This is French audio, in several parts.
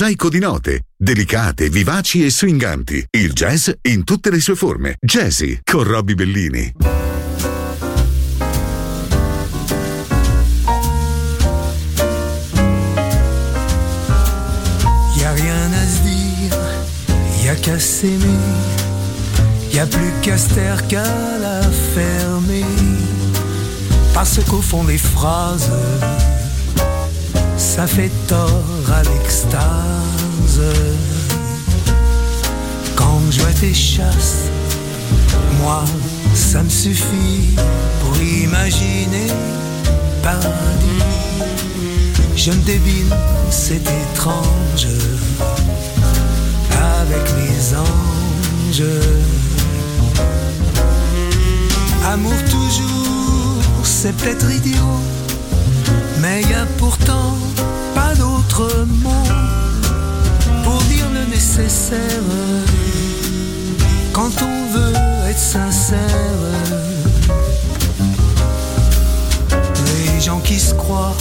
Mosaico di note, delicate, vivaci e swinganti. Il jazz in tutte le sue forme. Jazzy con Robbie Bellini. Y a rien à se dire, y a qu'à s'aimer. Y a plus qu'à se taire qu'à la fermer. Parce qu'au fond des phrases, ça fait tort à l'extase. Quand je vois tes chasses, moi, ça me suffit pour imaginer paradis. Je me devine, c'est étrange, avec mes anges. Amour toujours, c'est peut-être idiot, mais y a pourtant pas d'autre mot pour dire le nécessaire quand on veut être sincère. Les gens qui se croient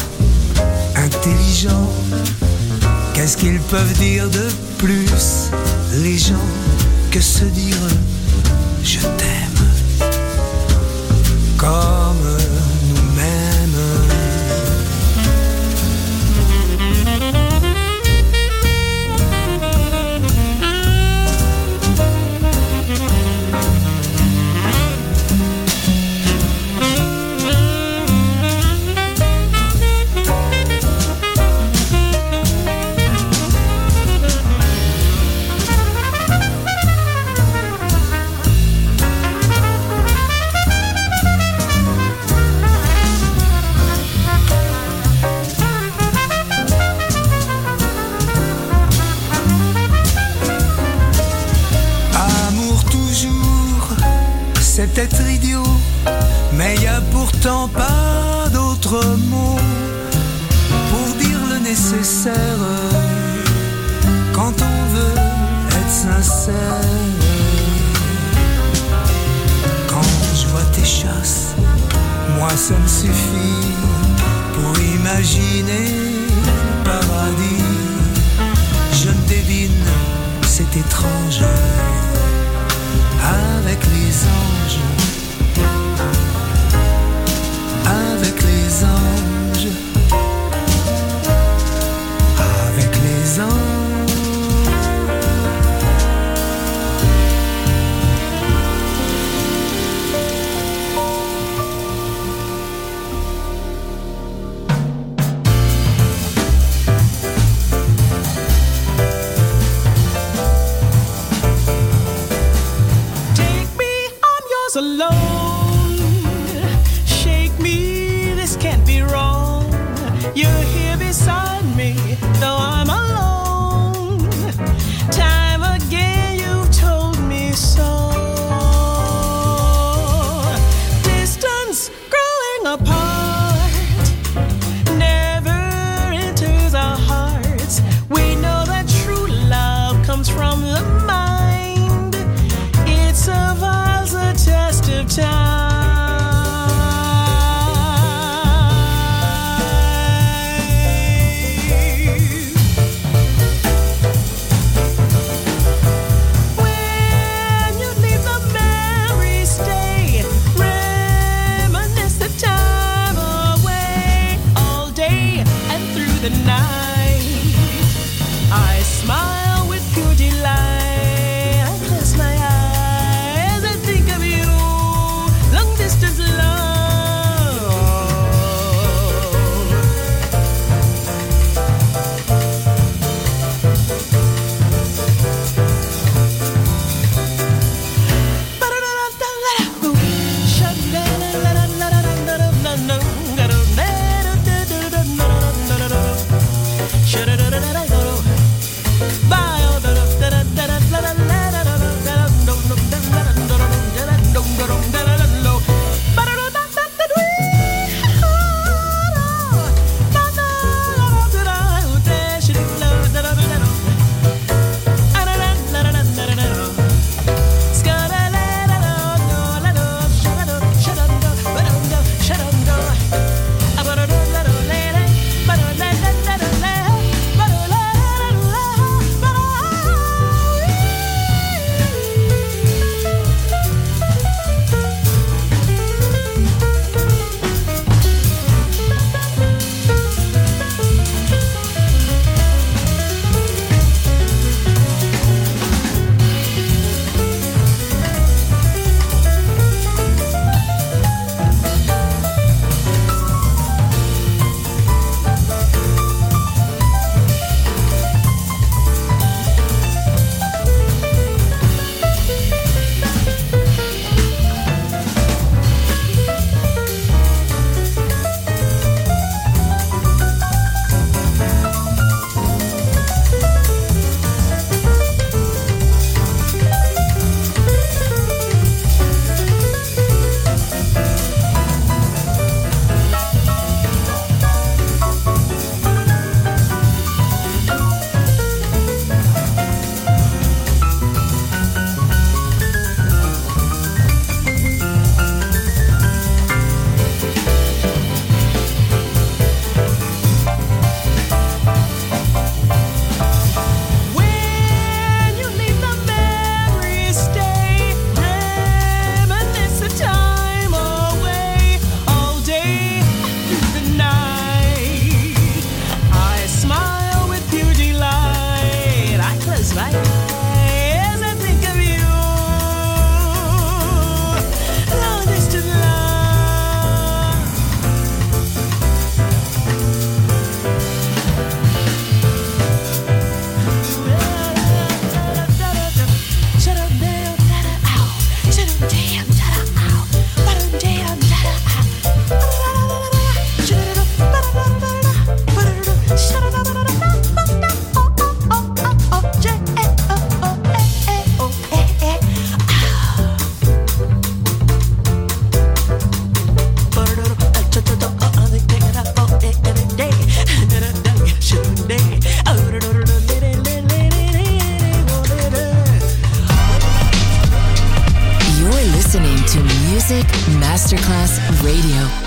intelligents, qu'est-ce qu'ils peuvent dire de plus, les gens, que se dire je t'aime comme Masterclass Radio.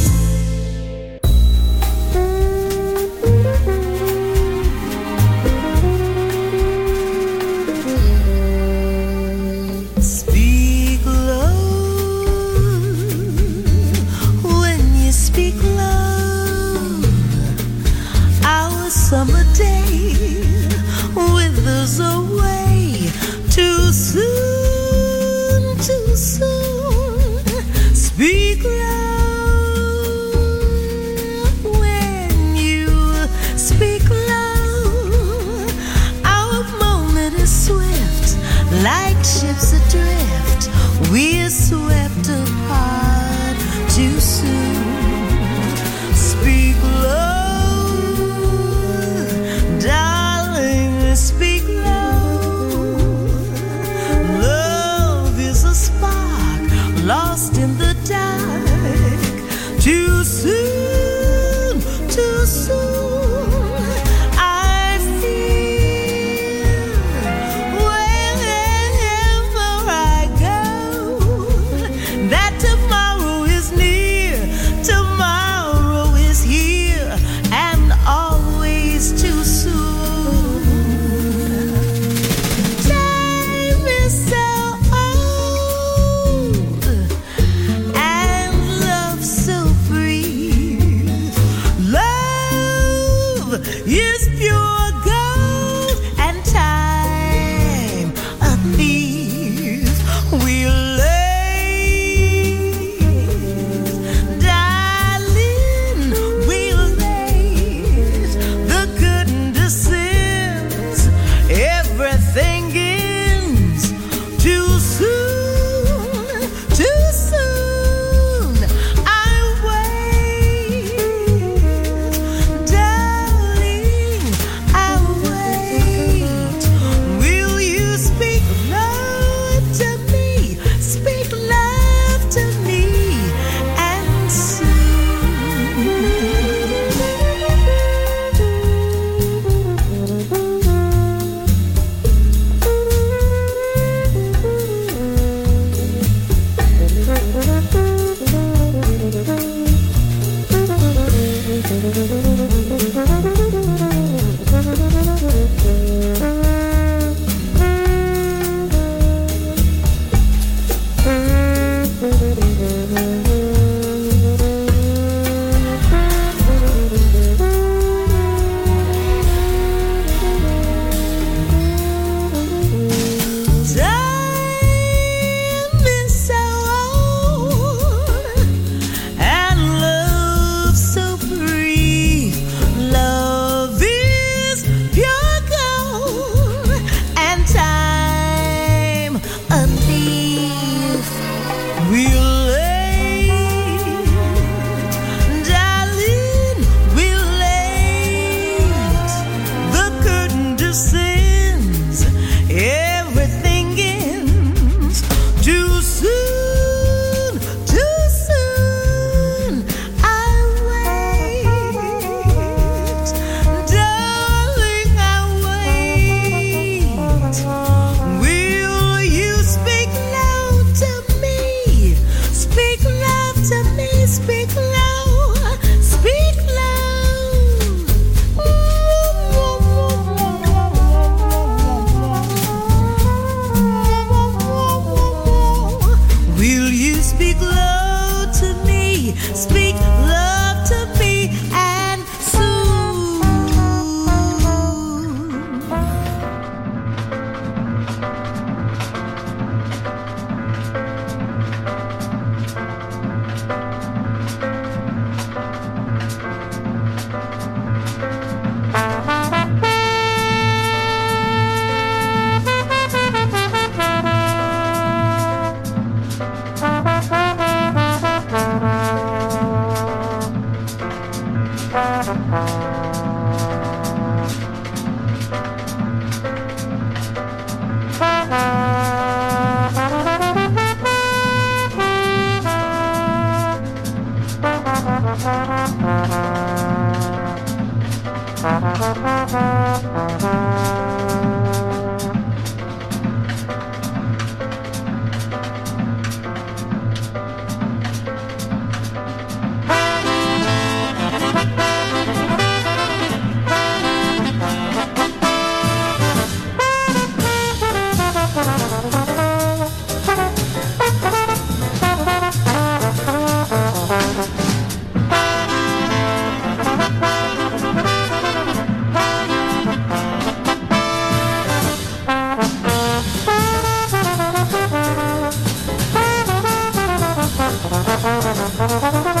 Thank you.